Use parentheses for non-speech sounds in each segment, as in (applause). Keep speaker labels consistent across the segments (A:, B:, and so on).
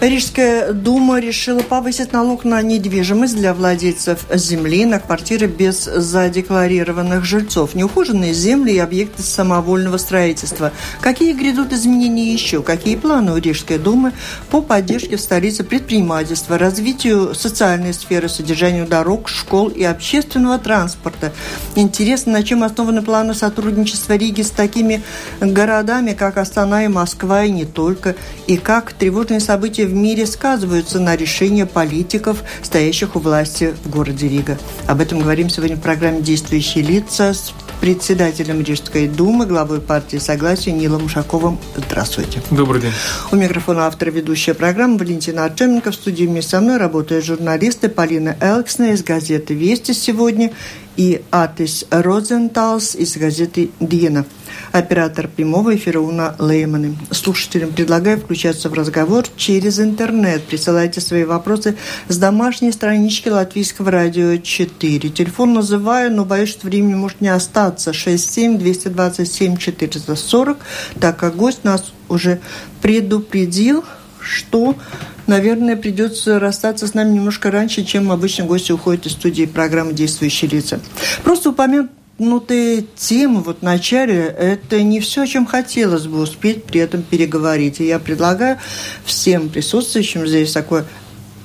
A: Рижская дума решила повысить налог на недвижимость для владельцев земли на квартиры без задекларированных жильцов, неухоженные земли и объекты самовольного строительства. Какие грядут изменения еще? Какие планы у Рижской думы по поддержке в столице предпринимательства, развитию социальной сферы, содержанию дорог, школ и общественного транспорта? Интересно, на чем основаны планы сотрудничества Риги с такими городами, как Астана и Москва, и не только, и как тревожные события в мире сказываются на решении политиков, стоящих у власти в городе Рига. Об этом говорим сегодня в программе «Действующие лица» с председателем Рижской думы, главой партии Согласия Нилом Ушаковым. Здравствуйте.
B: Добрый день.
A: У микрофона автор ведущая программы Валентина Артеменко. В студии вместе со мной работают журналисты Полина Элксна из газеты «Вести сегодня» и Атис Розенталс из газеты «Диена». Оператор прямого эфира Уна Лейманы. Слушателям предлагаю включаться в разговор через интернет. Присылайте свои вопросы с домашней странички Латвийского радио 4. Телефон называю, но боюсь, что времени может не остаться. 67 227 440, так как гость нас уже предупредил, что наверное, придется расстаться с нами немножко раньше, чем обычно гости уходят из студии программы «Действующие лица». Просто упомянуть упомянутые темы вот в начале, это не все, о чем хотелось бы успеть при этом переговорить. И я предлагаю всем присутствующим здесь такое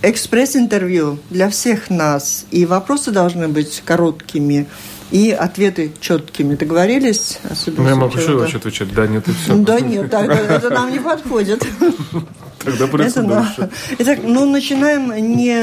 A: экспресс-интервью для всех нас. И вопросы должны быть короткими, и ответы четкими. Договорились?
B: Особенно ну, я могу еще отвечать, да, нет, и все.
A: Да нет, это нам не подходит. (laughs)
B: Тогда это,
A: да. Итак, ну, начинаем не,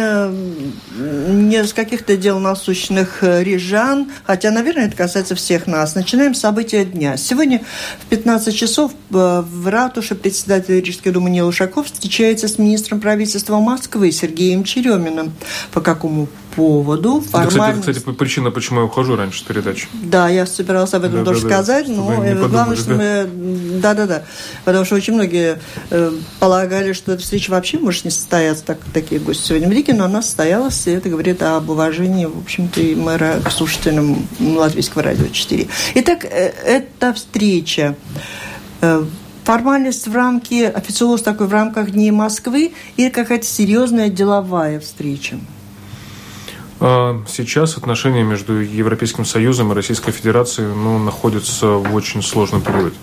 A: не с каких-то дел насущных э, рижан, хотя, наверное, это касается всех нас. Начинаем с события дня. Сегодня в 15 часов э, в ратуше председатель Рижской думы Нил Ушаков встречается с министром правительства Москвы Сергеем Череминым. По какому поводу.
B: Формально... Это, кстати, кстати, причина, почему я ухожу раньше с передачи.
A: Да, я собирался об этом да, тоже да, сказать, да. но э, главное, что мы... Да-да-да. Потому что очень многие э, полагали, что эта встреча вообще может не состояться, так, такие гости сегодня в Риге, но она состоялась, и это говорит об уважении, в общем-то, и мэра к слушателям Латвийского радио 4. Итак, э, эта встреча э, формальность в рамке, официоз такой в рамках Дней Москвы или какая-то серьезная деловая встреча?
B: А, сейчас отношения между Европейским Союзом и Российской Федерацией ну, находятся в очень сложном периоде.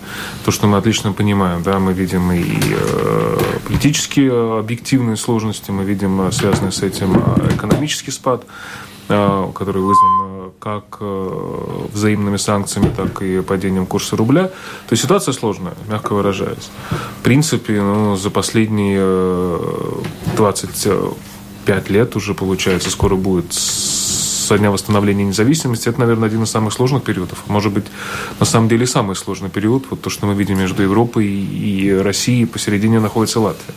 B: То, что мы отлично понимаем, да, мы видим и э, политические объективные сложности, мы видим э, связанный с этим э, экономический спад, который вызван как взаимными санкциями, так и падением курса рубля. То есть ситуация сложная, мягко выражаясь. В принципе, ну, за последние 20 пять лет уже, получается, скоро будет со дня восстановления независимости, это, наверное, один из самых сложных периодов. Может быть, на самом деле самый сложный период, вот то, что мы видим между Европой и Россией, посередине находится Латвия.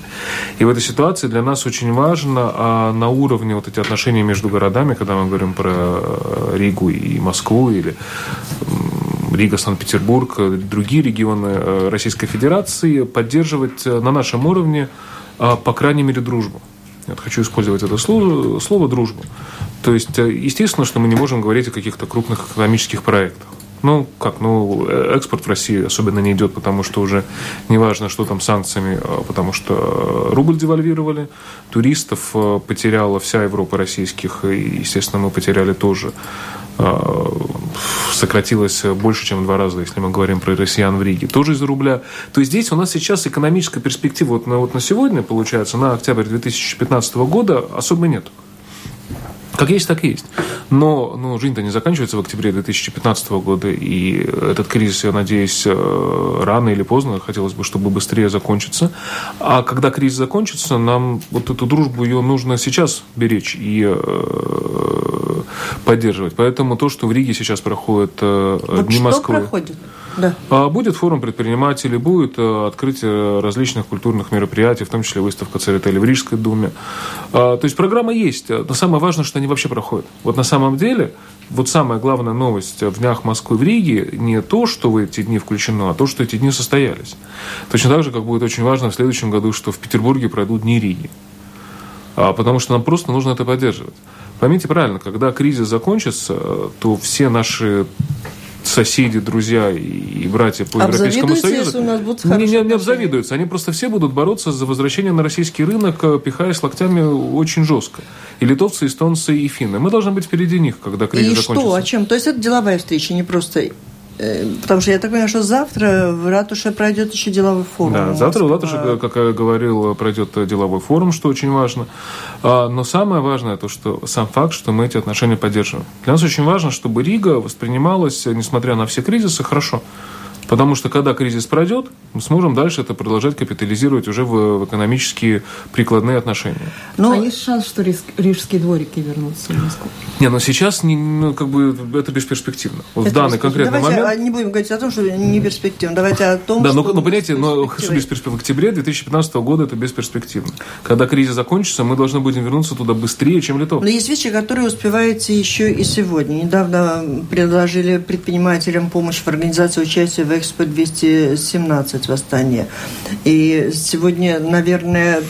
B: И в этой ситуации для нас очень важно а на уровне вот эти отношения между городами, когда мы говорим про Ригу и Москву, или Рига, Санкт-Петербург, другие регионы э, Российской Федерации, поддерживать на нашем уровне, по крайней мере, дружбу. Я хочу использовать это слово, слово «дружба». То есть, э, естественно, что мы не можем говорить о каких-то крупных экономических проектах. Ну, как, ну, э, экспорт в России особенно не идет, потому что уже не важно, что там санкциями, а потому что рубль девальвировали, туристов э, потеряла вся Европа российских, и, естественно, мы потеряли тоже сократилось больше, чем в два раза, если мы говорим про россиян в Риге, тоже из-за рубля. То есть здесь у нас сейчас экономическая перспектива вот на, вот на сегодня, получается, на октябрь 2015 года особо нет. Как есть, так и есть. Но ну, жизнь-то не заканчивается в октябре 2015 года, и этот кризис, я надеюсь, э, рано или поздно, хотелось бы, чтобы быстрее закончится. А когда кризис закончится, нам вот эту дружбу, ее нужно сейчас беречь и э, поддерживать. Поэтому то, что в Риге сейчас проходит э,
A: вот
B: Дни
A: что
B: Москвы...
A: проходит? Да.
B: А будет форум предпринимателей, будет э, открытие различных культурных мероприятий, в том числе выставка Церетели в Рижской думе. А, то есть программа есть, но самое важное, что они вообще проходят. Вот на самом деле, вот самая главная новость в днях Москвы в Риге не то, что в эти дни включено, а то, что эти дни состоялись. Точно так же, как будет очень важно в следующем году, что в Петербурге пройдут дни Риги. А, потому что нам просто нужно это поддерживать. Поймите правильно, когда кризис закончится, то все наши соседи, друзья и братья по Европейскому Союзу
A: у нас будут
B: не, не, не обзавидуются. Они просто все будут бороться за возвращение на российский рынок, э, пихаясь локтями очень жестко. И литовцы, эстонцы, и финны. Мы должны быть впереди них, когда кризис
A: и
B: закончится.
A: И что, о чем? То есть это деловая встреча, не просто потому что я так понимаю, что завтра в ратуше пройдет еще деловой форум.
B: Да, завтра в ратуше, как я говорил, пройдет деловой форум, что очень важно. А, но самое важное то, что сам факт, что мы эти отношения поддерживаем. Для нас очень важно, чтобы Рига воспринималась, несмотря на все кризисы, хорошо. Потому что когда кризис пройдет, мы сможем дальше это продолжать капитализировать уже в, в экономические прикладные отношения.
C: Но... А есть шанс, что рижские дворики вернутся в Москву?
B: Не, но сейчас не, ну, как бы это бесперспективно. Вот
A: это
B: в данный конкретный
A: Давайте
B: момент...
A: не будем говорить о том, что не перспективно. Давайте о том,
B: да,
A: что...
B: Да, но, но понимаете, но что бесперспективно? В октябре 2015 года это бесперспективно. Когда кризис закончится, мы должны будем вернуться туда быстрее, чем литовцы.
A: Но есть вещи, которые успеваете еще и сегодня. Недавно предложили предпринимателям помощь в организации участия в Экспо 217 восстания. И сегодня, наверное,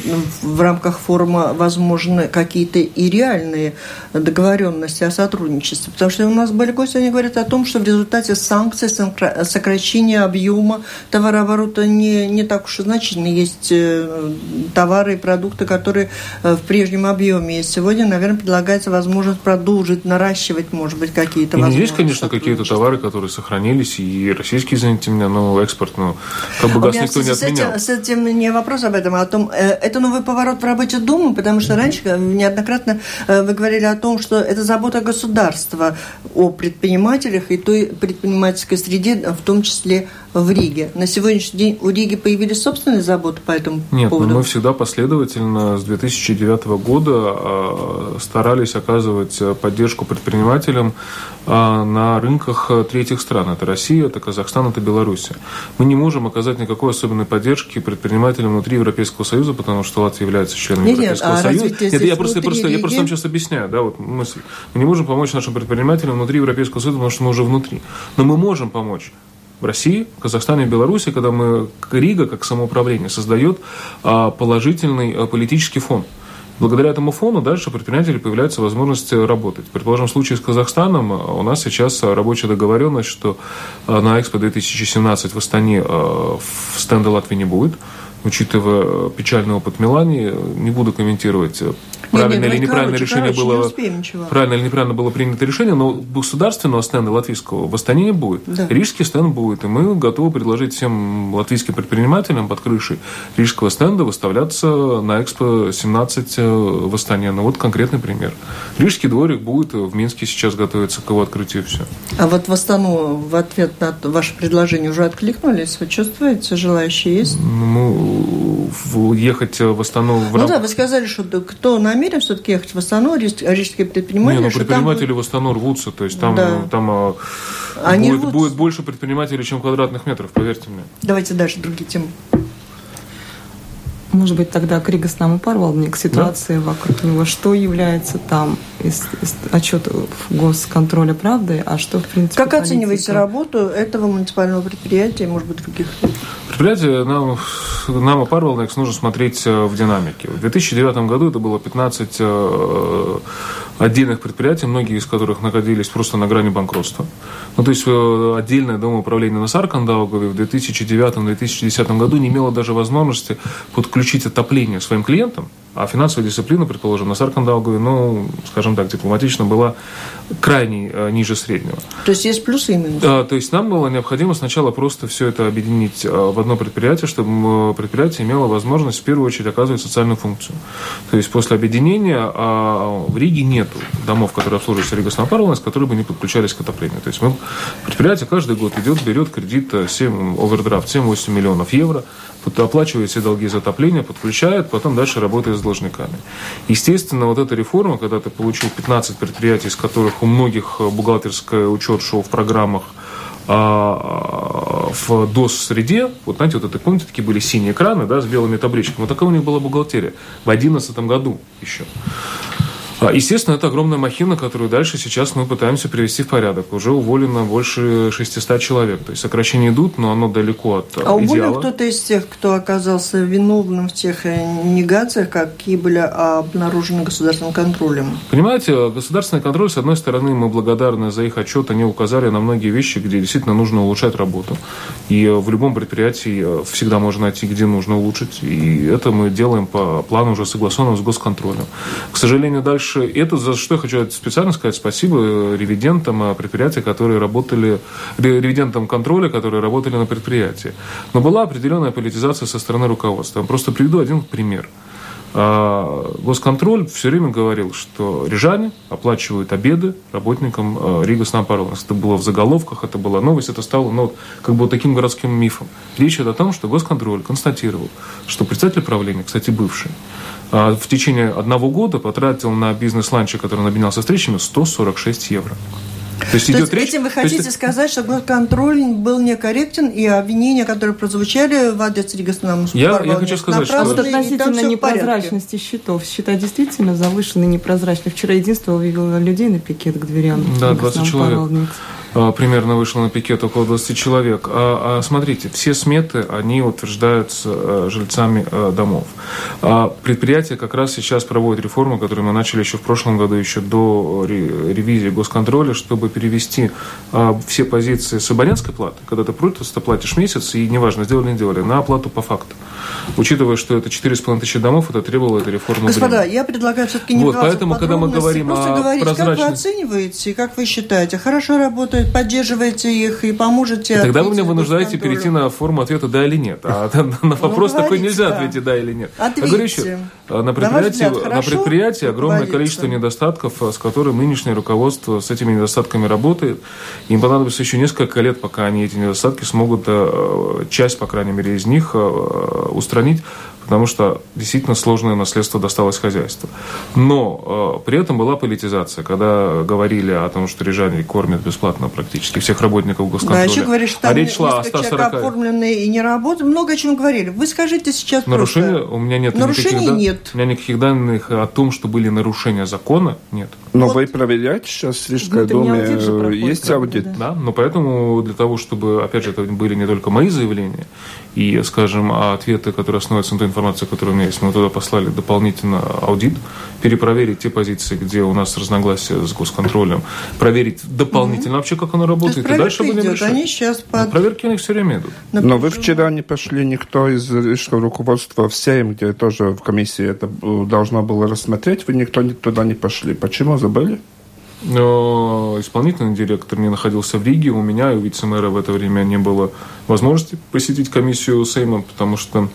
A: в рамках форума возможны какие-то и реальные договоренности о сотрудничестве. Потому что у нас были гости, они говорят о том, что в результате санкций, сокращения объема товарооборота не, не так уж и значительно. Есть э, товары и продукты, которые э, в прежнем объеме есть. Сегодня, наверное, предлагается возможность продолжить наращивать, может быть, какие-то
B: возможности. Есть, конечно, какие-то товары, которые сохранились, и российские, извините меня, но экспорт, ну, как бы газ никто не отменял.
A: С этим, с этим не вопрос об этом, а о том, э, это новый поворот в работе Думы, потому что раньше неоднократно вы говорили о том, что это забота государства о предпринимателях и той предпринимательской среде, в том числе в Риге. На сегодняшний день у Риги появились собственные заботы по этому
B: Нет,
A: поводу?
B: Нет, мы всегда последовательно с 2009 года а, старались оказывать поддержку предпринимателям а, на рынках третьих стран. Это Россия, это Казахстан, это Беларусь. Мы не можем оказать никакой особенной поддержки предпринимателям внутри Европейского Союза, потому что Латвия является членом
A: нет,
B: Европейского
A: а
B: Союза.
A: Нет,
B: я просто, просто, я просто вам сейчас объясняю, да, вот мысль. Мы не можем помочь нашим предпринимателям внутри Европейского Союза, потому что мы уже внутри. Но мы можем помочь в России, Казахстане и Беларуси, когда мы Рига, как самоуправление, создает а, положительный а, политический фон. Благодаря этому фону дальше предприниматели появляется возможность работать. Предположим, в случае с Казахстаном а, у нас сейчас рабочая договоренность, что на Экспо 2017 в Астане в стенда Латвии не будет учитывая печальный опыт Милани, не буду комментировать, правильно или неправильно короче, решение было, правильно или неправильно было принято решение, но государственного стенда латвийского в Астане не будет. Да. Рижский стенд будет, и мы готовы предложить всем латвийским предпринимателям под крышей рижского стенда выставляться на Экспо 17 э, в Астане. Ну вот конкретный пример. Рижский дворик будет в Минске сейчас готовится к его открытию все.
A: А вот в Астану в ответ на ваше предложение уже откликнулись? Вы чувствуете, желающие есть?
B: Ну, ехать в Астану... В
A: ну да, вы сказали, что кто намерен все-таки ехать в Астану, рижские предприниматели.
B: Не, ну предприниматели там... в Астану рвутся, то есть там, да. там а, Они будет, рвутся. будет больше предпринимателей, чем квадратных метров, поверьте мне.
A: Давайте дальше другие темы.
C: Может быть, тогда Кригас нам упорвал мне к ситуации да? вокруг него. Что является там из, из отчетов госконтроля правды, а что, в принципе,
A: Как политика? оцениваете работу этого муниципального предприятия, может быть, других?
B: Предприятие нам, нам Апарвалнекс нужно смотреть э, в динамике. В 2009 году это было 15 э, отдельных предприятий, многие из которых находились просто на грани банкротства. Ну, то есть э, отдельное домоуправление на Саркандаугове в 2009-2010 году не имело даже возможности подключить отопление своим клиентам, а финансовая дисциплина, предположим, на Саркандаугове, ну, скажем так, дипломатично, была крайне э, ниже среднего.
A: То есть есть плюсы и минусы?
B: Да, то есть нам было необходимо сначала просто все это объединить э, в одно предприятие, чтобы э, предприятие имело возможность в первую очередь оказывать социальную функцию. То есть после объединения а в Риге нету домов, которые обслуживаются Рига Снопарланс, которые бы не подключались к отоплению. То есть мы, предприятие каждый год идет, берет кредит 7, овердрафт 7-8 миллионов евро, оплачивает все долги за отопление, подключает, потом дальше работает с должниками. Естественно, вот эта реформа, когда ты получил 15 предприятий, из которых у многих бухгалтерский учет шел в программах а, в DOS-среде, вот знаете, вот это, помните, такие были синие экраны, да, с белыми табличками, вот такая у них была бухгалтерия в 2011 году еще. А, естественно, это огромная махина, которую дальше сейчас мы пытаемся привести в порядок. Уже уволено больше 600 человек. То есть сокращения идут, но оно далеко от
A: а уволен кто-то из тех, кто оказался виновным в тех э, негациях, какие были обнаружены государственным контролем?
B: Понимаете, государственный контроль, с одной стороны, мы благодарны за их отчет, они указали на многие вещи, где действительно нужно улучшать работу. И в любом предприятии э, всегда можно найти, где нужно улучшить. И это мы делаем по плану уже согласованным с госконтролем. К сожалению, дальше дальше. Это за что я хочу специально сказать спасибо ревидентам а, предприятия, которые работали, ревидентам контроля, которые работали на предприятии. Но была определенная политизация со стороны руководства. Просто приведу один пример. А, госконтроль все время говорил, что рижане оплачивают обеды работникам а, Рига Снапаролнс. Это было в заголовках, это была новость, это стало ну, как бы таким городским мифом. Речь идет о том, что госконтроль констатировал, что председатель правления, кстати, бывший, а, в течение одного года потратил на бизнес-ланчи, который он обменялся встречами, 146 евро.
A: То есть, То идет есть речь, этим вы хотите есть... сказать, что контроль был некорректен, и обвинения, которые прозвучали в адрес Ригасна
B: я, я хочу сказать, что...
C: Вот относительно непрозрачности счетов. Счета действительно завышены непрозрачны. Вчера единство вывело людей на пикет к дверям.
B: Да, 20 человек. А, примерно вышло на пикет около 20 человек. А, а смотрите, все сметы, они утверждаются а, жильцами а, домов. А предприятие как раз сейчас проводит реформу, которую мы начали еще в прошлом году, еще до ревизии госконтроля, чтобы перевести а, все позиции с абонентской платы, когда ты просто платишь месяц, и неважно, сделали или не сделали, на оплату по факту. Учитывая, что это 4,5 тысячи домов, это требовало этой реформы.
A: Господа, времени. я предлагаю все-таки не
B: вот, поэтому, когда мы говорим
A: просто
B: о
A: говорить,
B: прозрачности...
A: как вы оцениваете, как вы считаете, хорошо работает поддерживаете их и поможете.
B: И тогда вы меня вынуждаете перейти на форму ответа да или нет. А на ну, вопрос такой нельзя ответить да или нет.
A: Ответьте. Я говорю еще,
B: на предприятии, на предприятии огромное количество недостатков, с которыми нынешнее руководство с этими недостатками работает. Им понадобится еще несколько лет, пока они эти недостатки смогут, э, часть, по крайней мере, из них э, устранить потому что действительно сложное наследство досталось хозяйству. Но э, при этом была политизация, когда говорили о том, что рижане кормят бесплатно практически всех работников госконтроля.
A: Да, еще говоришь, что
B: а
A: там
B: речь шла о 140...
A: оформленные и не работают. Много о чем говорили. Вы скажите сейчас
B: Нарушения
A: просто.
B: у меня нет
A: Нарушений
B: никаких,
A: нет.
B: У меня никаких данных о том, что были нарушения закона, нет.
D: Но вот. вы проверяете сейчас в Рижской думе, есть аудит?
B: Да. да, но поэтому для того, чтобы, опять же, это были не только мои заявления, и, скажем, ответы, которые основываются на той информации, которая у меня есть, мы туда послали дополнительно аудит, перепроверить те позиции, где у нас разногласия с госконтролем, проверить дополнительно mm-hmm. вообще, как оно работает, и дальше будем
A: идет. решать. Они сейчас под...
B: проверки у них все время идут.
D: Но вы вчера не пошли, никто из рижского руководства в Сейм, где тоже в комиссии это должно было рассмотреть, вы никто туда не пошли. Почему забыли?
B: исполнительный директор не находился в Риге, у меня и у вице-мэра в это время не было возможности посетить комиссию Сейма, потому что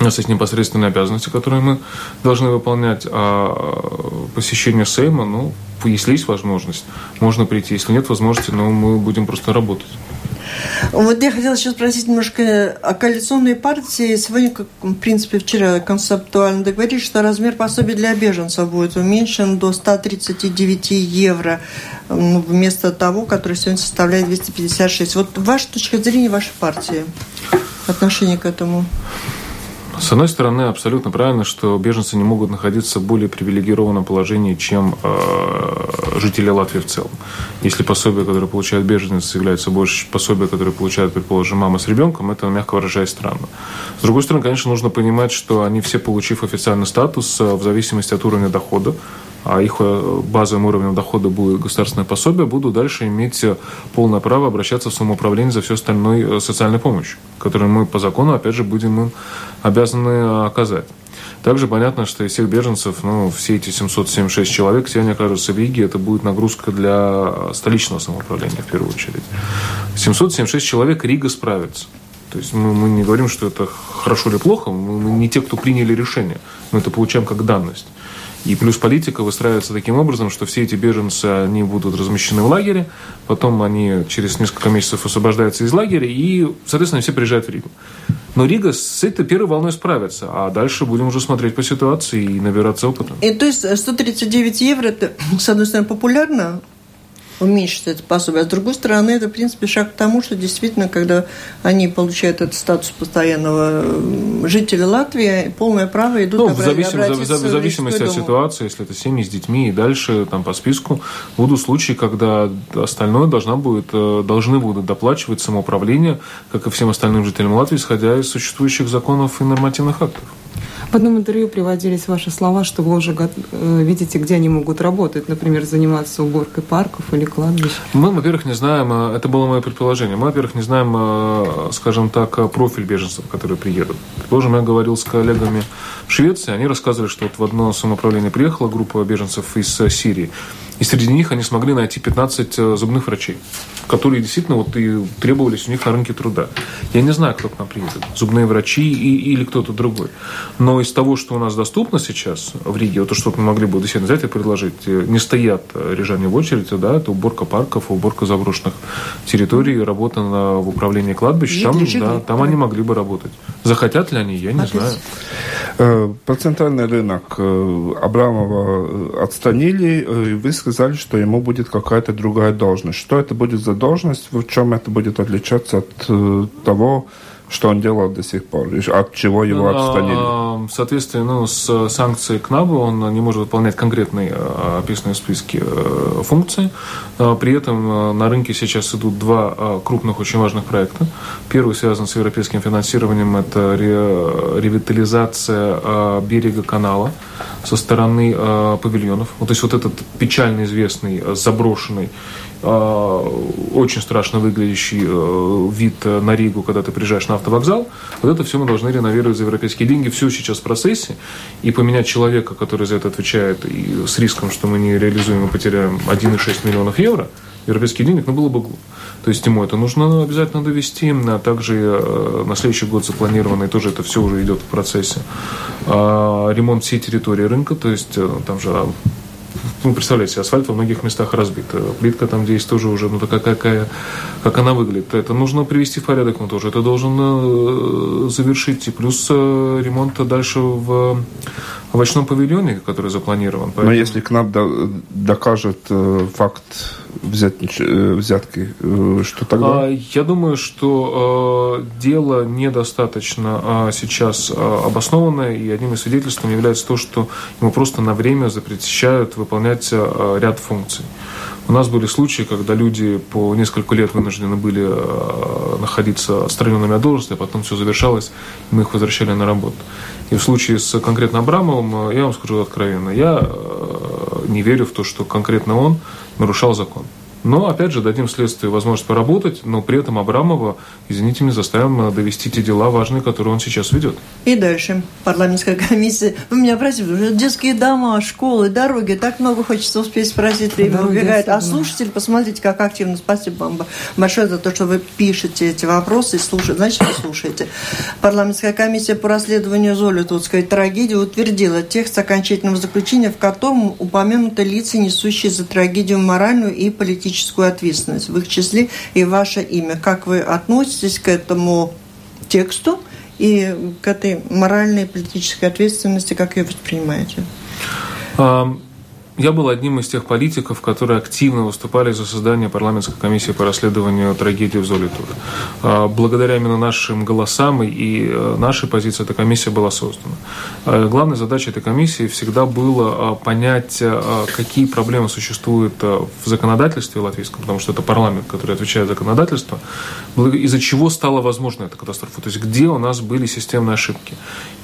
B: у нас есть непосредственные обязанности, которые мы должны выполнять, а посещение Сейма, ну, если есть возможность, можно прийти. Если нет возможности, ну, мы будем просто работать.
A: Вот я хотела сейчас спросить немножко о коалиционной партии. Сегодня, как, в принципе, вчера концептуально договорились, что размер пособия для беженцев будет уменьшен до 139 евро вместо того, который сегодня составляет 256. Вот ваша точка зрения вашей партии, отношение к этому?
B: С одной стороны, абсолютно правильно, что беженцы не могут находиться в более привилегированном положении, чем э, жители Латвии в целом. Если пособие, которое получает беженец, является больше пособия, которое получает, предположим, мама с ребенком, это, мягко выражаясь, странно. С другой стороны, конечно, нужно понимать, что они все, получив официальный статус, э, в зависимости от уровня дохода, а их э, базовым уровнем дохода будет государственное пособие, будут дальше иметь э, полное право обращаться в самоуправление за все остальной э, социальной помощью, которую мы по закону, опять же, будем им обязаны оказать. Также понятно, что из всех беженцев, ну, все эти 776 человек сегодня окажутся в Риге, это будет нагрузка для столичного самоуправления в первую очередь. 776 человек Рига справится. То есть мы, мы не говорим, что это хорошо или плохо, мы не те, кто приняли решение, мы это получаем как данность. И плюс политика выстраивается таким образом, что все эти беженцы, они будут размещены в лагере, потом они через несколько месяцев освобождаются из лагеря, и, соответственно, все приезжают в Ригу. Но Рига с этой первой волной справится, а дальше будем уже смотреть по ситуации и набираться опыта.
A: И то есть 139 евро, это, с одной стороны, популярно, уменьшить это пособие. А с другой стороны, это, в принципе, шаг к тому, что действительно, когда они получают этот статус постоянного жителя Латвии, полное право идут
B: ну, в, зависим, в, в зависимости от ситуации, если это семьи с детьми и дальше там по списку, будут случаи, когда остальное должна будет, э, должны будут доплачивать самоуправление, как и всем остальным жителям Латвии, исходя из существующих законов и нормативных актов.
C: В одном интервью приводились ваши слова, что вы уже э, видите, где они могут работать, например, заниматься уборкой парков или кладбищ.
B: Мы, во-первых, не знаем, э, это было мое предположение, мы, во-первых, не знаем, э, скажем так, профиль беженцев, которые приедут. Предположим, я говорил с коллегами в Швеции, они рассказывали, что вот в одно самоуправление приехала группа беженцев из Сирии, и среди них они смогли найти 15 зубных врачей, которые действительно вот и требовались у них на рынке труда. Я не знаю, кто к нам приедет, зубные врачи и, или кто-то другой. Но из того, что у нас доступно сейчас в Риге, вот то, что мы могли бы действительно взять и предложить, э, не стоят режания в очереди, да, это уборка парков, уборка заброшенных территорий, работа на, в управлении кладбищ, там, да, там они могли бы работать. Захотят ли они, я не знаю.
D: Э, про центральный рынок э, Абрамова отстранили, и вы сказали, что ему будет какая-то другая должность. Что это будет за должность, в чем это будет отличаться от того, что он делал до сих пор? От чего его ну, отстранили?
B: В соответствии ну, с санкцией КНАБу он не может выполнять конкретные а, описанные в списке э, функции. А, при этом на рынке сейчас идут два а, крупных, очень важных проекта. Первый связан с европейским финансированием. Это ревитализация берега канала со стороны павильонов. Вот, то есть вот этот печально известный, заброшенный а, очень страшно выглядящий э, вид на Ригу, когда ты приезжаешь на автовокзал. Вот это все мы должны реновировать за европейские деньги. Все сейчас в процессе. И поменять человека, который за это отвечает, и с риском, что мы не реализуем и потеряем 1,6 миллионов евро, европейских денег, ну, было бы глупо. То есть ему это нужно обязательно довести, а также э, на следующий год запланированный тоже это все уже идет в процессе. А, ремонт всей территории рынка, то есть э, там же ну, представляете, асфальт во многих местах разбит. Плитка там здесь тоже уже, ну, такая какая, как она выглядит. Это нужно привести в порядок, он тоже это должен э, завершить. И плюс э, ремонт дальше в овощном павильоне, который запланирован.
D: Поэтому... Но если к нам докажет э, факт взять, э, взятки, э, что тогда?
B: А, я думаю, что э, дело недостаточно а, сейчас обоснованное, и одним из свидетельств является то, что ему просто на время запрещают выполнять ряд функций. У нас были случаи, когда люди по несколько лет вынуждены были находиться отстраненными от должности, а потом все завершалось, и мы их возвращали на работу. И в случае с конкретно Абрамовым, я вам скажу откровенно, я не верю в то, что конкретно он нарушал закон. Но, опять же, дадим следствию возможность поработать, но при этом Абрамова, извините меня, заставим э, довести те дела важные, которые он сейчас ведет.
A: И дальше. Парламентская (laughs) комиссия. Вы меня простите, детские дома, школы, дороги, так много хочется успеть спросить, время Дороги убегает. А слушатель, посмотрите, как активно. Спасибо вам большое за то, что вы пишете эти вопросы и слушаете. Значит, вы слушаете. Парламентская комиссия по расследованию Золитутской трагедии утвердила текст окончательного заключения, в котором упомянуты лица, несущие за трагедию моральную и политическую политическую ответственность, в их числе и ваше имя. Как вы относитесь к этому тексту и к этой моральной и политической ответственности, как ее воспринимаете?
B: Я был одним из тех политиков, которые активно выступали за создание парламентской комиссии по расследованию трагедии в Золитуре. А, благодаря именно нашим голосам и э, нашей позиции эта комиссия была создана. А, главной задачей этой комиссии всегда было а, понять, какие проблемы существуют в законодательстве латвийском, потому что это парламент, который отвечает за законодательство, из-за чего стала возможна эта катастрофа, то есть где у нас были системные ошибки.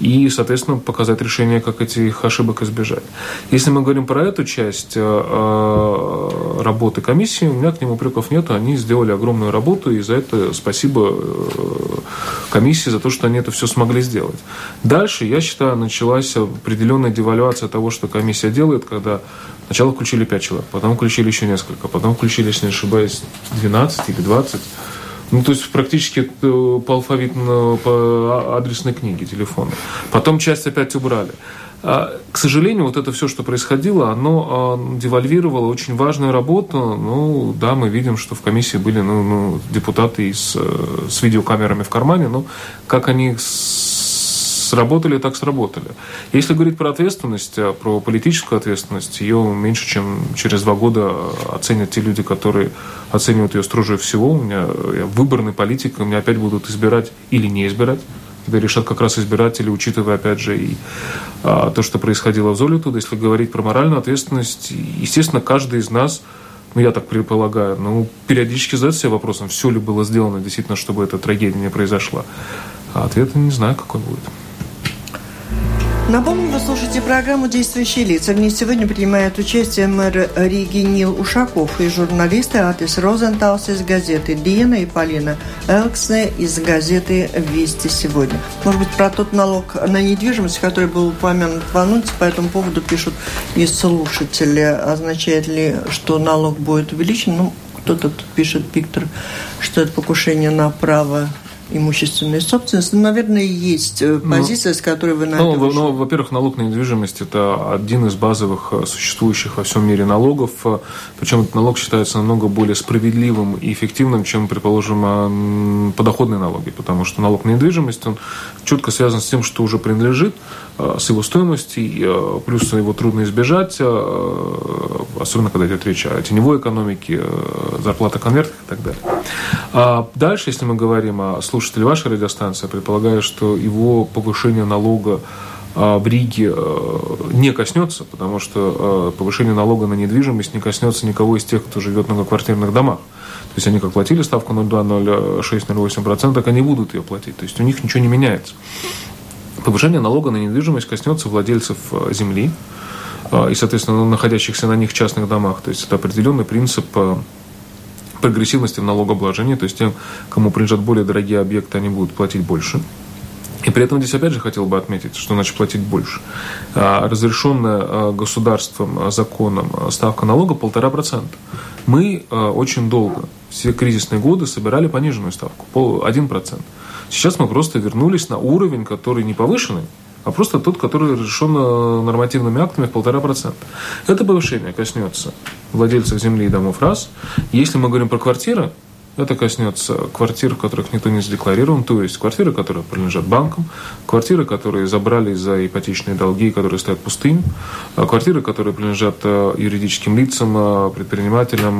B: И, соответственно, показать решение, как этих ошибок избежать. Если мы говорим про эту эту часть э, э, работы комиссии у меня к ним упреков нет. Они сделали огромную работу, и за это спасибо э, комиссии за то, что они это все смогли сделать. Дальше, я считаю, началась определенная девальвация того, что комиссия делает, когда сначала включили 5 человек, потом включили еще несколько, потом включили, если не ошибаюсь, 12 или 20. Ну, то есть практически по алфавитно, по адресной книге телефона. Потом часть опять убрали. А, к сожалению, вот это все, что происходило, оно а, девальвировало очень важную работу. Ну, да, мы видим, что в комиссии были ну, ну, депутаты с, с видеокамерами в кармане, но как они сработали, так сработали. Если говорить про ответственность, э, про политическую ответственность, ее меньше, чем через два года оценят те люди, которые оценивают ее строже всего. У меня выборный политик, меня опять будут избирать или не избирать когда решат как раз избиратели, учитывая, опять же, и а, то, что происходило в Золотуде, если говорить про моральную ответственность, естественно, каждый из нас ну, я так предполагаю, ну, периодически задать себе вопросом, все ли было сделано действительно, чтобы эта трагедия не произошла. А ответа не знаю, какой будет.
A: Напомню, вы слушаете программу «Действующие лица». В ней сегодня принимает участие мэр Риги Нил Ушаков и журналисты Атис Розенталс из газеты «Диена» и Полина Элксне из газеты «Вести сегодня». Может быть, про тот налог на недвижимость, который был упомянут в анонсе, по этому поводу пишут и слушатели. Означает ли, что налог будет увеличен? Ну, кто-то тут пишет, Виктор, что это покушение на право имущественной собственности. Ну, наверное, есть э, ну, позиция, ну, с которой вы на
B: ну, это ну, во-первых, налог на недвижимость – это один из базовых э, существующих во всем мире налогов. Э, Причем этот налог считается намного более справедливым и эффективным, чем, предположим, подоходные налоги. Потому что налог на недвижимость, он четко связан с тем, что уже принадлежит, с его стоимостью, плюс его трудно избежать, особенно когда идет речь о теневой экономике, зарплата конвертах и так далее. А дальше, если мы говорим о слушателе вашей радиостанции, предполагаю, что его повышение налога в Риге не коснется, потому что повышение налога на недвижимость не коснется никого из тех, кто живет в многоквартирных домах. То есть они как платили ставку 0,2, 0,6, 0,8%, так они будут ее платить. То есть у них ничего не меняется. Повышение налога на недвижимость коснется владельцев земли и, соответственно, находящихся на них частных домах. То есть это определенный принцип прогрессивности в налогообложении, то есть тем, кому принадлежат более дорогие объекты, они будут платить больше. И при этом здесь опять же хотел бы отметить, что значит платить больше. Разрешенная государством, законом ставка налога полтора процента. Мы очень долго, все кризисные годы, собирали пониженную ставку, один процент. Сейчас мы просто вернулись на уровень, который не повышенный, а просто тот, который разрешен э, нормативными актами в полтора процента. Это повышение коснется владельцев земли и домов раз. Если мы говорим про квартиры, это коснется квартир, в которых никто не задекларирован, то есть квартиры, которые принадлежат банкам, квартиры, которые забрали за ипотечные долги, которые стоят пустыми, а квартиры, которые принадлежат э, юридическим лицам, э, предпринимателям,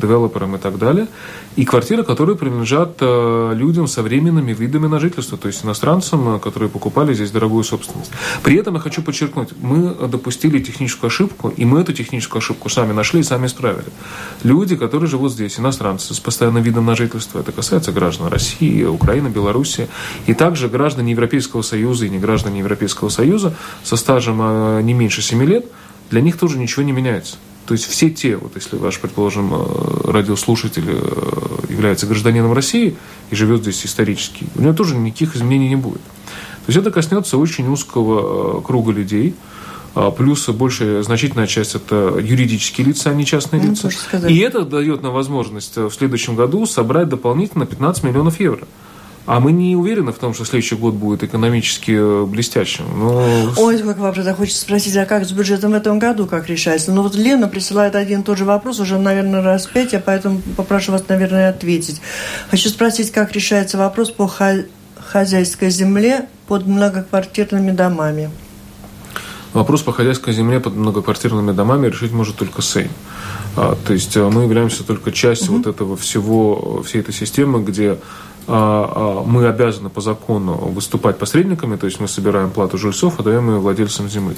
B: девелоперам и так далее, и квартиры, которые принадлежат э, людям со временными видами на жительство, то есть иностранцам, которые покупали здесь дорогую собственность. При этом я хочу подчеркнуть, мы допустили техническую ошибку, и мы эту техническую ошибку сами нашли и сами исправили. Люди, которые живут здесь, иностранцы с постоянным определенным видом на жительство. Это касается граждан России, Украины, Беларуси. И также граждане Европейского Союза и не граждане Европейского Союза со стажем э, не меньше 7 лет, для них тоже ничего не меняется. То есть все те, вот если ваш, предположим, э, радиослушатель э, является гражданином России и живет здесь исторически, у него тоже никаких изменений не будет. То есть это коснется очень узкого круга людей – плюс большая значительная часть это юридические лица, а не частные ну, лица. И это дает нам возможность в следующем году собрать дополнительно 15 миллионов евро. А мы не уверены в том, что следующий год будет экономически э, блестящим. Но...
A: Ой, как вообще хочется спросить, а как с бюджетом в этом году, как решается? Ну вот Лена присылает один и тот же вопрос уже, наверное, раз пять, я поэтому попрошу вас, наверное, ответить. Хочу спросить, как решается вопрос по хозяйской земле под многоквартирными домами.
B: Вопрос по хозяйской земле под многоквартирными домами решить может только Сейм. А, то есть а, мы являемся только частью угу. вот этого всего, всей этой системы, где а, а, мы обязаны по закону выступать посредниками, то есть мы собираем плату жильцов, отдаем ее владельцам земли.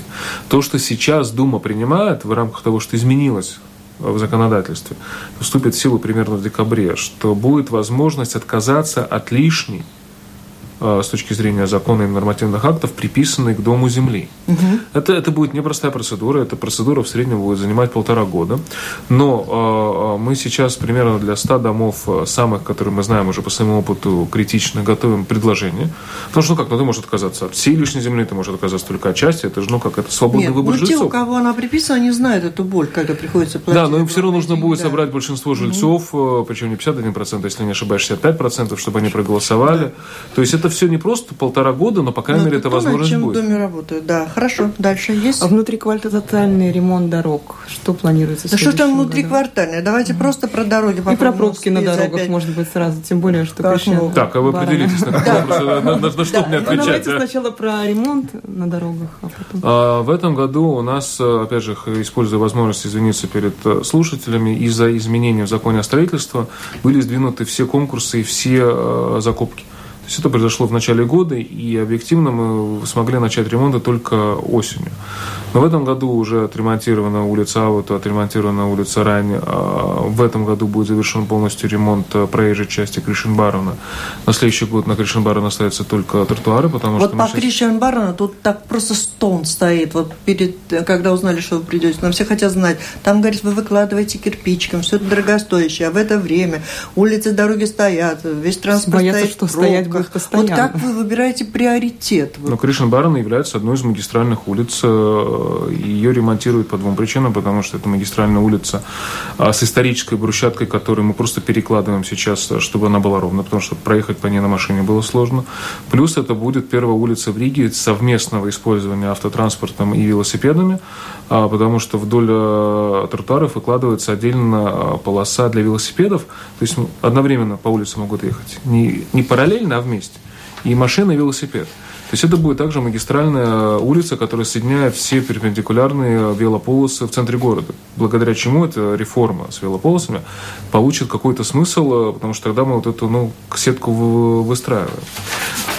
B: То, что сейчас Дума принимает в рамках того, что изменилось в законодательстве, вступит в силу примерно в декабре, что будет возможность отказаться от лишней с точки зрения закона и нормативных актов, приписанный к дому земли. Угу. Это, это будет непростая процедура, эта процедура в среднем будет занимать полтора года, но э, мы сейчас примерно для 100 домов э, самых, которые мы знаем уже по своему опыту критично, готовим предложение. Потому что, ну как, ну ты можешь отказаться от всей лишней земли, ты можешь отказаться только от части, это же, ну как, это свободный Нет, выбор ну, жильцов.
A: те, у кого она приписана, не знают эту боль, когда приходится платить.
B: Да, но им все равно нужно будет да. собрать большинство жильцов, угу. причем не 51%, если не ошибаюсь, 65%, чтобы они проголосовали. Да. То есть это все не просто полтора года, но, по крайней но мере, это возможность
A: чем
B: будет.
A: в доме работают, да. Хорошо, дальше есть?
C: А внутриквартальный ремонт дорог, что планируется?
A: Да что там внутриквартальный? Давайте mm. просто про дороги
C: И про пробки на дорогах, опять. может быть, сразу, тем более, что
B: как Так, а вы определитесь на что мне отвечать?
C: Давайте сначала про ремонт на дорогах, а потом...
B: А, в этом году у нас, опять же, используя возможность извиниться перед э, слушателями, из-за изменений в законе о строительстве были сдвинуты все конкурсы и все э, закупки. То есть это произошло в начале года, и объективно мы смогли начать ремонты только осенью. Но в этом году уже отремонтирована улица Аута, отремонтирована улица Рань. А в этом году будет завершен полностью ремонт проезжей части Кришенбарона. На следующий год на Кришенбарона остаются только тротуары, потому
A: вот
B: что...
A: Вот по сейчас... Кришенбарона тут так просто стон стоит. Вот перед, когда узнали, что вы придете, нам все хотят знать. Там, говорит, вы выкладываете кирпичиком, все это дорогостоящее. А в это время улицы, дороги стоят, весь транспорт
C: Боятся,
A: стоит
C: что стоять постоянно.
A: Вот как вы выбираете приоритет?
B: Но Кришенбарона является одной из магистральных улиц э, ее ремонтируют по двум причинам, потому что это магистральная улица а, с исторической брусчаткой, которую мы просто перекладываем сейчас, чтобы она была ровно, потому что проехать по ней на машине было сложно. Плюс это будет первая улица в Риге совместного использования автотранспортом и велосипедами, а, потому что вдоль а, тротуаров выкладывается отдельно полоса для велосипедов, то есть одновременно по улице могут ехать не, не параллельно, а вместе. И машина, и велосипед. То есть это будет также магистральная улица, которая соединяет все перпендикулярные велополосы в центре города. Благодаря чему эта реформа с велополосами получит какой-то смысл, потому что тогда мы вот эту ну, сетку выстраиваем.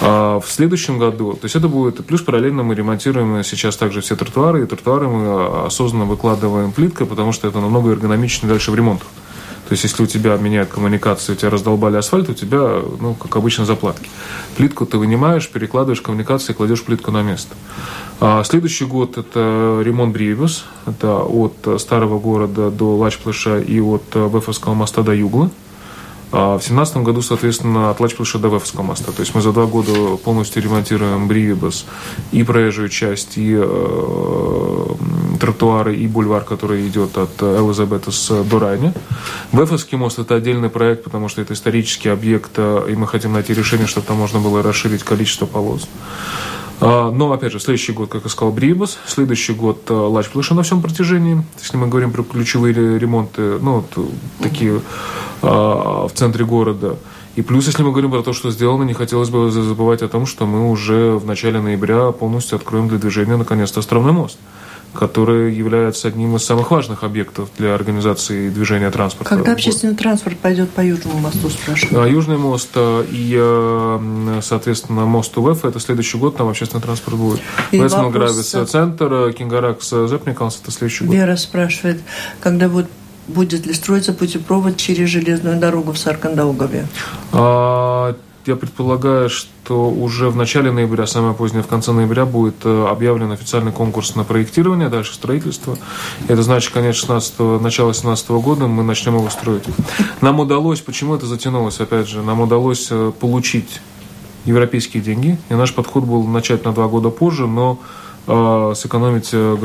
B: А в следующем году, то есть это будет, плюс параллельно мы ремонтируем сейчас также все тротуары, и тротуары мы осознанно выкладываем плиткой, потому что это намного эргономичнее дальше в ремонтах. То есть, если у тебя меняют коммуникацию, у тебя раздолбали асфальт, у тебя, ну, как обычно, заплатки. Плитку ты вынимаешь, перекладываешь коммуникации, кладешь плитку на место. А следующий год – это ремонт Бривиус. Это от старого города до Лачплыша и от Вефовского моста до Югла. В 2017 году, соответственно, от Лачплыша до Вефовского моста. То есть мы за два года полностью ремонтируем Бривибас и проезжую часть, и э, тротуары, и бульвар, который идет от Элизабетас до Райни. Вефовский мост – это отдельный проект, потому что это исторический объект, э, и мы хотим найти решение, чтобы там можно было расширить количество полос. А, но, опять же, следующий год, как я сказал, Брибас, следующий год э, Лач Плыша на всем протяжении. Если мы говорим про ключевые ремонты, ну, вот, э, такие а, в центре города. И плюс, если мы говорим про то, что сделано, не хотелось бы забывать о том, что мы уже в начале ноября полностью откроем для движения, наконец-то, островной мост который является одним из самых важных объектов для организации движения транспорта.
A: Когда общественный транспорт пойдет по Южному мосту, спрашиваю?
B: А, Южный мост э, и, э, соответственно, мост УВФ, это следующий год, там общественный транспорт будет. Весман Гравис центр, Кингаракс Зепникалс, это следующий год.
A: Вера спрашивает, когда будет будет ли строиться путепровод через железную дорогу в Саркандаугаве?
B: А, я предполагаю, что уже в начале ноября, самое позднее в конце ноября будет э, объявлен официальный конкурс на проектирование, дальше строительство. Это значит, конечно, 16 начала 2017 года мы начнем его строить. Нам удалось, почему это затянулось, опять же, нам удалось э, получить европейские деньги, и наш подход был начать на два года позже, но сэкономить э,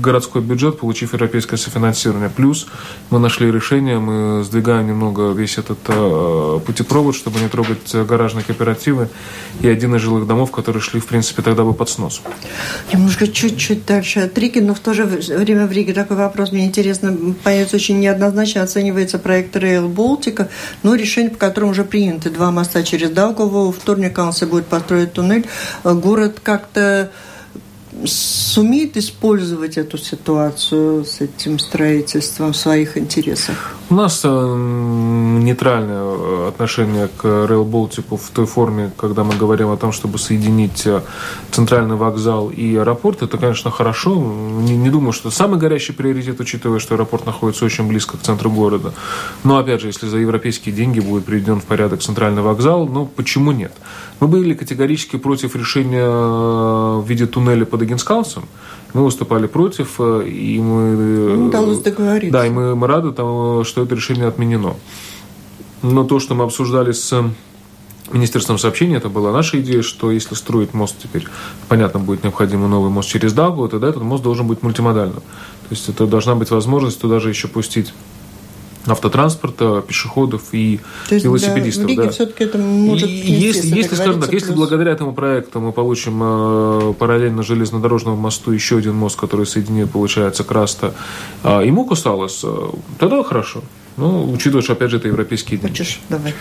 B: городской бюджет, получив европейское софинансирование. Плюс мы нашли решение, мы сдвигаем немного весь этот э, путепровод, чтобы не трогать гаражные кооперативы и один из жилых домов, которые шли, в принципе, тогда бы под снос.
A: Немножко чуть-чуть дальше от Риги, но в то же время в Риге такой вопрос, мне интересно, появится очень неоднозначно оценивается проект Rail Балтика, но решение, по которому уже приняты два моста через Даугаву, вторник Канса будет построить туннель, город как-то сумеет использовать эту ситуацию с этим строительством в своих интересах?
B: У нас э, нейтральное отношение к Rail Baltic в той форме, когда мы говорим о том, чтобы соединить э, центральный вокзал и аэропорт. Это, конечно, хорошо. Не, не думаю, что самый горячий приоритет, учитывая, что аэропорт находится очень близко к центру города. Но, опять же, если за европейские деньги будет приведен в порядок центральный вокзал, ну, почему нет? Мы были категорически против решения э, в виде туннеля под Эгенскаусом. Мы выступали против, э, и мы...
A: Ну, удалось договориться.
B: Да, и мы, мы рады, тому, что это решение отменено. Но то, что мы обсуждали с Министерством сообщения, это была наша идея, что если строить мост теперь, понятно, будет необходимый новый мост через Дагу, тогда этот мост должен быть мультимодальным. То есть это должна быть возможность туда же еще пустить автотранспорта, пешеходов и
A: То есть
B: велосипедистов.
A: Да, в Риге
B: да.
A: все-таки это может
B: И если,
A: если,
B: скажем так, если благодаря этому проекту мы получим э, параллельно железнодорожному мосту еще один мост, который соединит, получается, Краста э, и Мукусалас, э, тогда хорошо. Ну, учитывая, что, опять же, это европейские деньги.
A: Хочешь? Давай.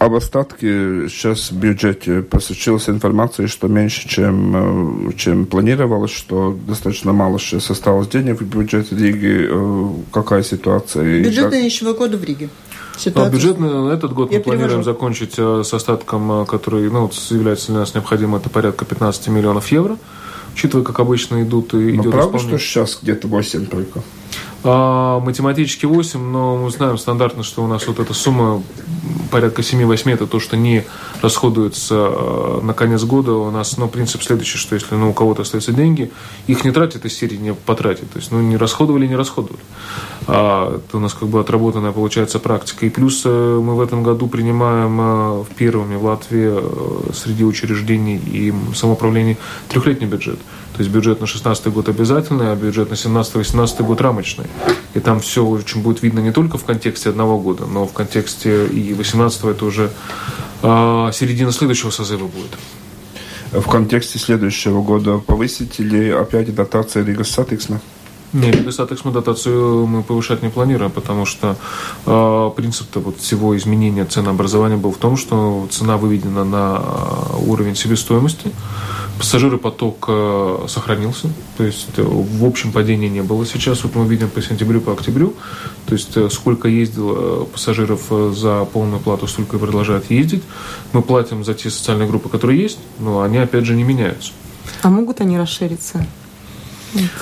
D: Об остатке сейчас в бюджете просочилась информация, что меньше, чем, э, чем планировалось, что достаточно мало сейчас осталось денег в бюджете Риги. Э, какая ситуация?
A: Бюджетные нищего года в Риге.
B: Ситуация... Бюджетный на этот год
A: Я
B: мы планируем
A: перевожу.
B: закончить э, с остатком, который ну, вот является для нас необходимым, это порядка 15 миллионов евро. Учитывая, как обычно идут и
D: Но
B: идет
D: правда,
B: исполнение.
D: что сейчас где-то 8 только?
B: А, математически 8, но мы знаем стандартно, что у нас вот эта сумма порядка 7-8 это то, что не расходуется э, на конец года. У нас ну, принцип следующий, что если ну, у кого-то остаются деньги, их не тратят из серии не потратить. То есть ну, не расходовали, не расходовали. А, это у нас как бы отработанная получается практика. И плюс э, мы в этом году принимаем э, в первыми в Латвии среди учреждений и самоуправлений трехлетний бюджет. То есть бюджет на 16 год обязательный, а бюджет на 17-18 год рамочный. И там все очень будет видно не только в контексте одного года, но в контексте и 18 это уже э, середина следующего созыва будет.
D: В контексте следующего года повысить или опять дотация Рига Сатиксна?
B: Нет, недостаточную дотацию мы повышать не планируем, потому что э, принцип-то вот всего изменения ценообразования был в том, что цена выведена на уровень себестоимости, пассажиропоток э, сохранился, то есть э, в общем падения не было сейчас, вот мы видим по сентябрю, по октябрю, то есть э, сколько ездило пассажиров за полную плату, столько и продолжают ездить. Мы платим за те социальные группы, которые есть, но они опять же не меняются.
C: А могут они расшириться?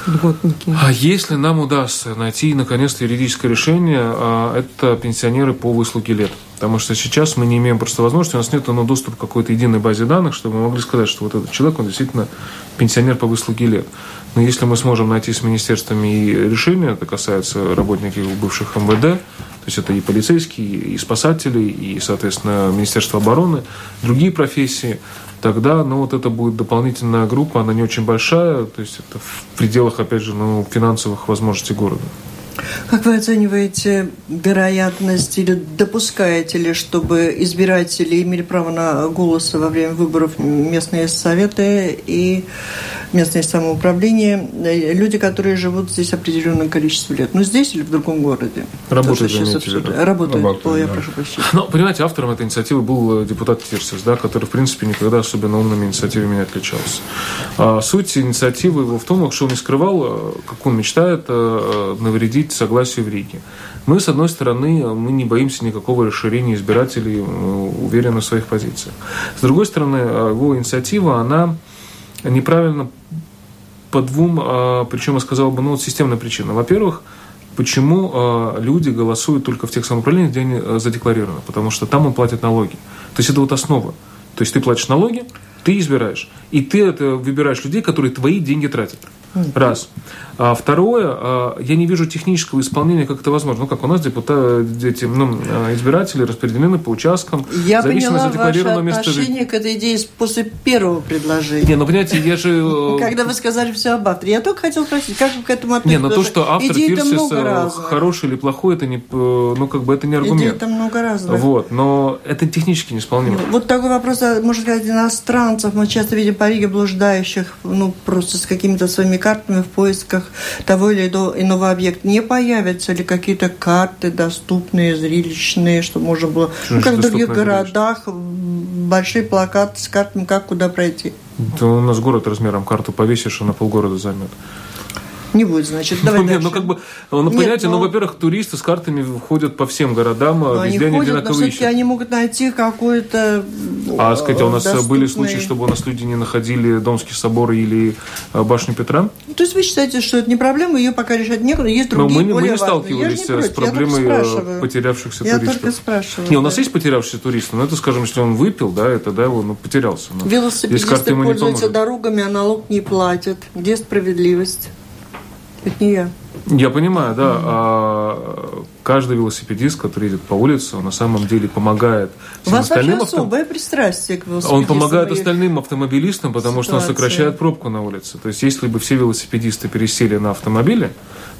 C: Льготники.
B: А если нам удастся найти наконец-то юридическое решение, а, это пенсионеры по выслуге лет. Потому что сейчас мы не имеем просто возможности, у нас нет ну, доступа к какой-то единой базе данных, чтобы мы могли сказать, что вот этот человек, он действительно пенсионер по выслуге лет. Но если мы сможем найти с министерствами решение, это касается работников бывших МВД, есть это и полицейские, и спасатели, и, соответственно, Министерство обороны, другие профессии, тогда, ну, вот это будет дополнительная группа, она не очень большая, то есть это в пределах, опять же, ну, финансовых возможностей города.
A: Как вы оцениваете вероятность или допускаете ли, чтобы избиратели имели право на голос во время выборов местные советы и местное самоуправление, люди, которые живут здесь определенное количество лет? Ну, здесь или в другом городе?
B: Работают,
A: сейчас
B: виду?
A: Работают,
D: Работают,
A: Ой, я
D: да.
A: прошу прощения.
B: Ну, понимаете, автором этой инициативы был э, депутат Тирсис, да, который, в принципе, никогда особенно умными инициативами не отличался. А суть инициативы его в том, что он не скрывал, э, как он мечтает э, навредить согласию в Риге. Мы, с одной стороны, мы не боимся никакого расширения избирателей, э, уверены в своих позициях. С другой стороны, э, его инициатива, она неправильно по двум, а, причем я сказал бы, ну, вот системная причина. Во-первых, почему а, люди голосуют только в тех самоуправлениях, где они а, задекларированы? Потому что там он платит налоги. То есть это вот основа. То есть ты платишь налоги, ты избираешь. И ты это выбираешь людей, которые твои деньги тратят. Раз. А второе, а, я не вижу технического исполнения, как это возможно. Ну, как у нас депутаты, эти, ну, а, избиратели распределены по участкам.
A: Я поняла ваше отношение к этой идее после первого предложения.
B: Не, ну, понимаете, я же... (laughs) э,
A: Когда вы сказали все об авторе, я только хотел спросить, как вы к этому относитесь?
B: Не, но то, что автор Пирсис э, хороший или плохой, это не, э, ну, как бы это не аргумент.
A: Идей-то много разных.
B: Вот, но это технически неисполнимо.
A: Вот такой вопрос, а, можно сказать, иностранцев. Мы часто видим по Риге блуждающих, ну, просто с какими-то своими картами в поисках того или иного- объекта. Не появятся ли какие-то карты доступные, зрелищные, чтобы можно было...
B: Что
A: Ну, как в других городах, большие плакаты с картами, как куда пройти.
B: Это у нас город размером карту повесишь, и на полгорода займет.
A: Не будет, значит. Давай (laughs)
B: ну, нет, ну, как бы, ну,
A: Нет,
B: понимаете, ну,
A: ну-
B: во-первых, туристы с картами ходят по всем городам,
A: Но
B: а
A: они
B: везде они
A: ходят, но
B: одинаково
A: все-таки
B: ищут.
A: они могут найти какой-то...
B: А, сказать, а у нас э, были
A: доступный-
B: случаи, чтобы у нас люди не находили Домский собор или э, башню Петра?
A: То есть вы считаете, что это не проблема, ее пока решать некуда, есть
B: Но
A: другие,
B: мы, не- мы
A: более
B: не
A: важные.
B: сталкивались
A: Я
B: с
A: не против,
B: проблемой
A: я
B: э, потерявшихся
A: Я
B: туристов.
A: только спрашиваю.
B: Не, у нас
A: да.
B: есть потерявшиеся туристы, но это, скажем, если он выпил, да, это, да, его, ну, потерялся. Ну,
A: Велосипедисты
B: не
A: пользуются дорогами, а налог не платят. Где справедливость? Это не я.
B: Я понимаю, да. А каждый велосипедист, который едет по улице, он на самом деле помогает
A: У вас остальным вообще особое авто... пристрастие к велосипедистам.
B: Он помогает остальным автомобилистам, потому ситуации. что он сокращает пробку на улице. То есть, если бы все велосипедисты пересели на автомобили,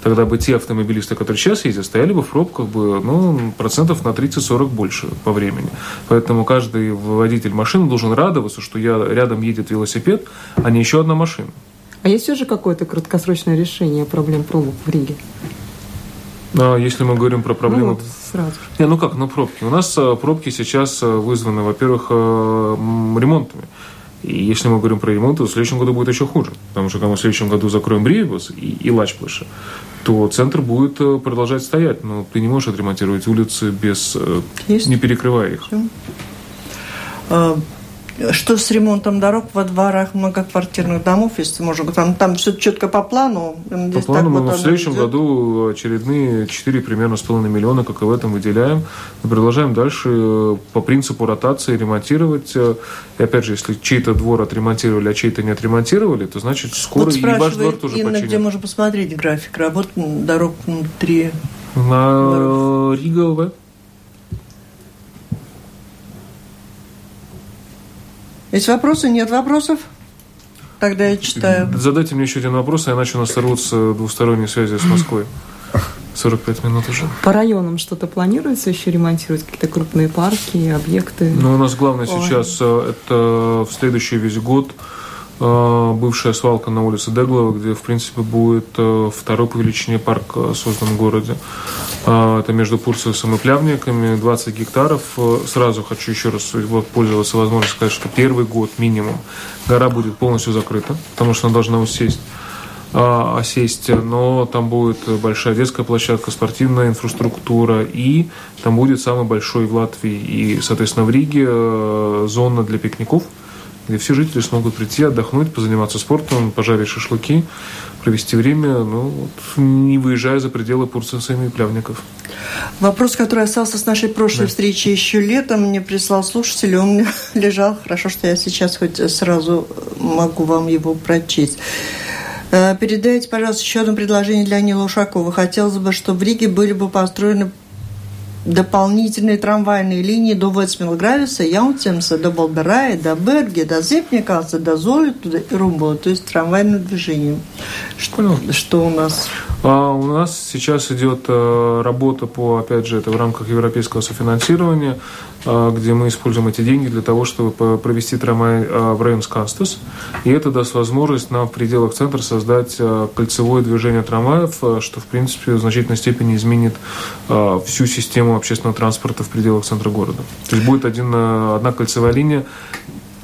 B: тогда бы те автомобилисты, которые сейчас ездят, стояли бы в пробках бы, ну, процентов на 30-40 больше по времени. Поэтому каждый водитель машины должен радоваться, что я, рядом едет велосипед, а не еще одна машина.
C: А есть уже какое-то краткосрочное решение проблем пробок в Риге?
B: А если мы говорим про проблемы... Ну,
C: вот, сразу.
B: Не, ну как, ну пробки. У нас э, пробки сейчас э, вызваны, во-первых, э, ремонтами. И если мы говорим про ремонт, то в следующем году будет еще хуже. Потому что когда мы в следующем году закроем Бриебус и, и Лачплыша, то центр будет продолжать стоять. Но ты не можешь отремонтировать улицы без... Есть. не перекрывая их.
A: Все. Что с ремонтом дорог во дворах многоквартирных домов, если можно, там, там все четко по плану.
B: По плану мы вот в следующем идет. году очередные 4 примерно с половиной миллиона, как и в этом, выделяем. Мы продолжаем дальше э, по принципу ротации ремонтировать. Э, и опять же, если чей-то двор отремонтировали, а чей-то не отремонтировали, то значит скоро вот и ваш двор тоже
A: Инна,
B: починят.
A: где можно посмотреть график работ дорог внутри?
B: На Рига.
A: Есть вопросы? Нет вопросов? Тогда я читаю.
B: Задайте мне еще один вопрос, а иначе у нас сорвутся двусторонние связи с Москвой. 45 минут уже.
C: По районам что-то планируется еще ремонтировать? Какие-то крупные парки, объекты?
B: Ну, у нас главное Ой. сейчас э, это в следующий весь год бывшая свалка на улице Деглова, где, в принципе, будет э, второй по величине парк э, создан в городе. Это между Пурцевым и Плявниками, 20 гектаров. Сразу хочу еще раз пользоваться возможностью сказать, что первый год минимум гора будет полностью закрыта, потому что она должна усесть осесть, но там будет большая детская площадка, спортивная инфраструктура, и там будет самый большой в Латвии и, соответственно, в Риге зона для пикников – где все жители смогут прийти, отдохнуть, позаниматься спортом, пожарить шашлыки, провести время, ну, вот, не выезжая за пределы Пурцинсами и Плявников.
A: Вопрос, который остался с нашей прошлой да. встречи еще летом, мне прислал слушатель, он (laughs) лежал. Хорошо, что я сейчас хоть сразу могу вам его прочесть. Э, передайте, пожалуйста, еще одно предложение для Нила Ушакова. Хотелось бы, чтобы в Риге были бы построены дополнительные трамвайные линии до Вецмилгрависа, Яунцемса, до Болберая, до Берги, до Зипникаса, до Золита и Румбола, то есть трамвайным движением. Что, что у нас?
B: А у нас сейчас идет э, работа по, опять же, это в рамках европейского софинансирования, э, где мы используем эти деньги для того, чтобы провести трамвай э, в район Скастес. И это даст возможность нам в пределах центра создать кольцевое движение трамваев, что, в принципе, в значительной степени изменит всю систему общественного транспорта в пределах центра города. То есть будет один, одна кольцевая линия,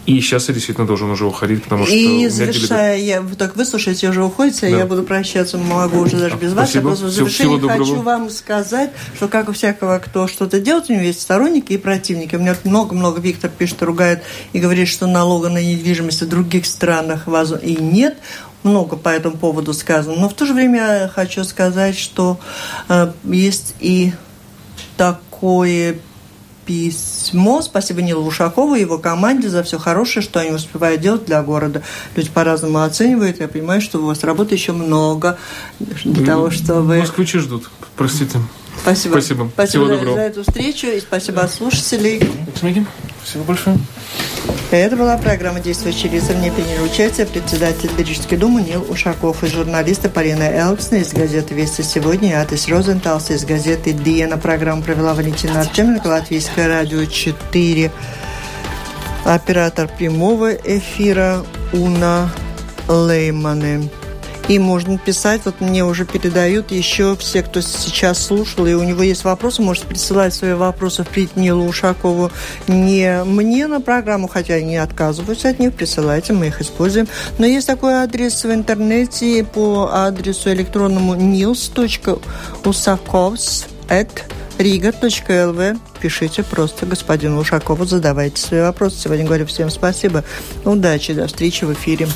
B: и сейчас я действительно должен уже уходить, потому что...
A: И завершая, я, вы так выслушаете, уже уходите, да. я буду прощаться, могу уже даже без вас.
B: Спасибо.
A: Я в завершение Всего хочу вам сказать, что как у всякого, кто что-то делает, у него есть сторонники и противники. У меня много-много Виктор пишет, ругает и говорит, что налога на недвижимость в других странах и нет много по этому поводу сказано. Но в то же время я хочу сказать, что э, есть и такое письмо. Спасибо Нилу Ушакову и его команде за все хорошее, что они успевают делать для города. Люди по-разному оценивают. Я понимаю, что у вас работы еще много для того, чтобы...
B: Москвичи ждут. Простите.
A: Спасибо.
B: Спасибо.
A: Спасибо
B: Всего
A: за, за эту встречу и спасибо от слушателей.
B: Спасибо большое.
A: Это была программа «Действующие лица». В ней приняли участие председатель Рижской думы Нил Ушаков и журналисты Полина Элксна из газеты «Вести сегодня» и Атис Розенталс из газеты «Диена». Программу провела Валентина Артеменко, Латвийское радио 4. Оператор прямого эфира Уна Леймане. И можно писать, вот мне уже передают еще все, кто сейчас слушал, и у него есть вопросы, может присылать свои вопросы в Притнилу Ушакову не мне на программу, хотя я не отказываюсь от них, присылайте, мы их используем. Но есть такой адрес в интернете по адресу электронному news.usakovs riga.lv. Пишите просто господину Ушакову, задавайте свои вопросы. Сегодня говорю всем спасибо. Удачи, до встречи в эфире.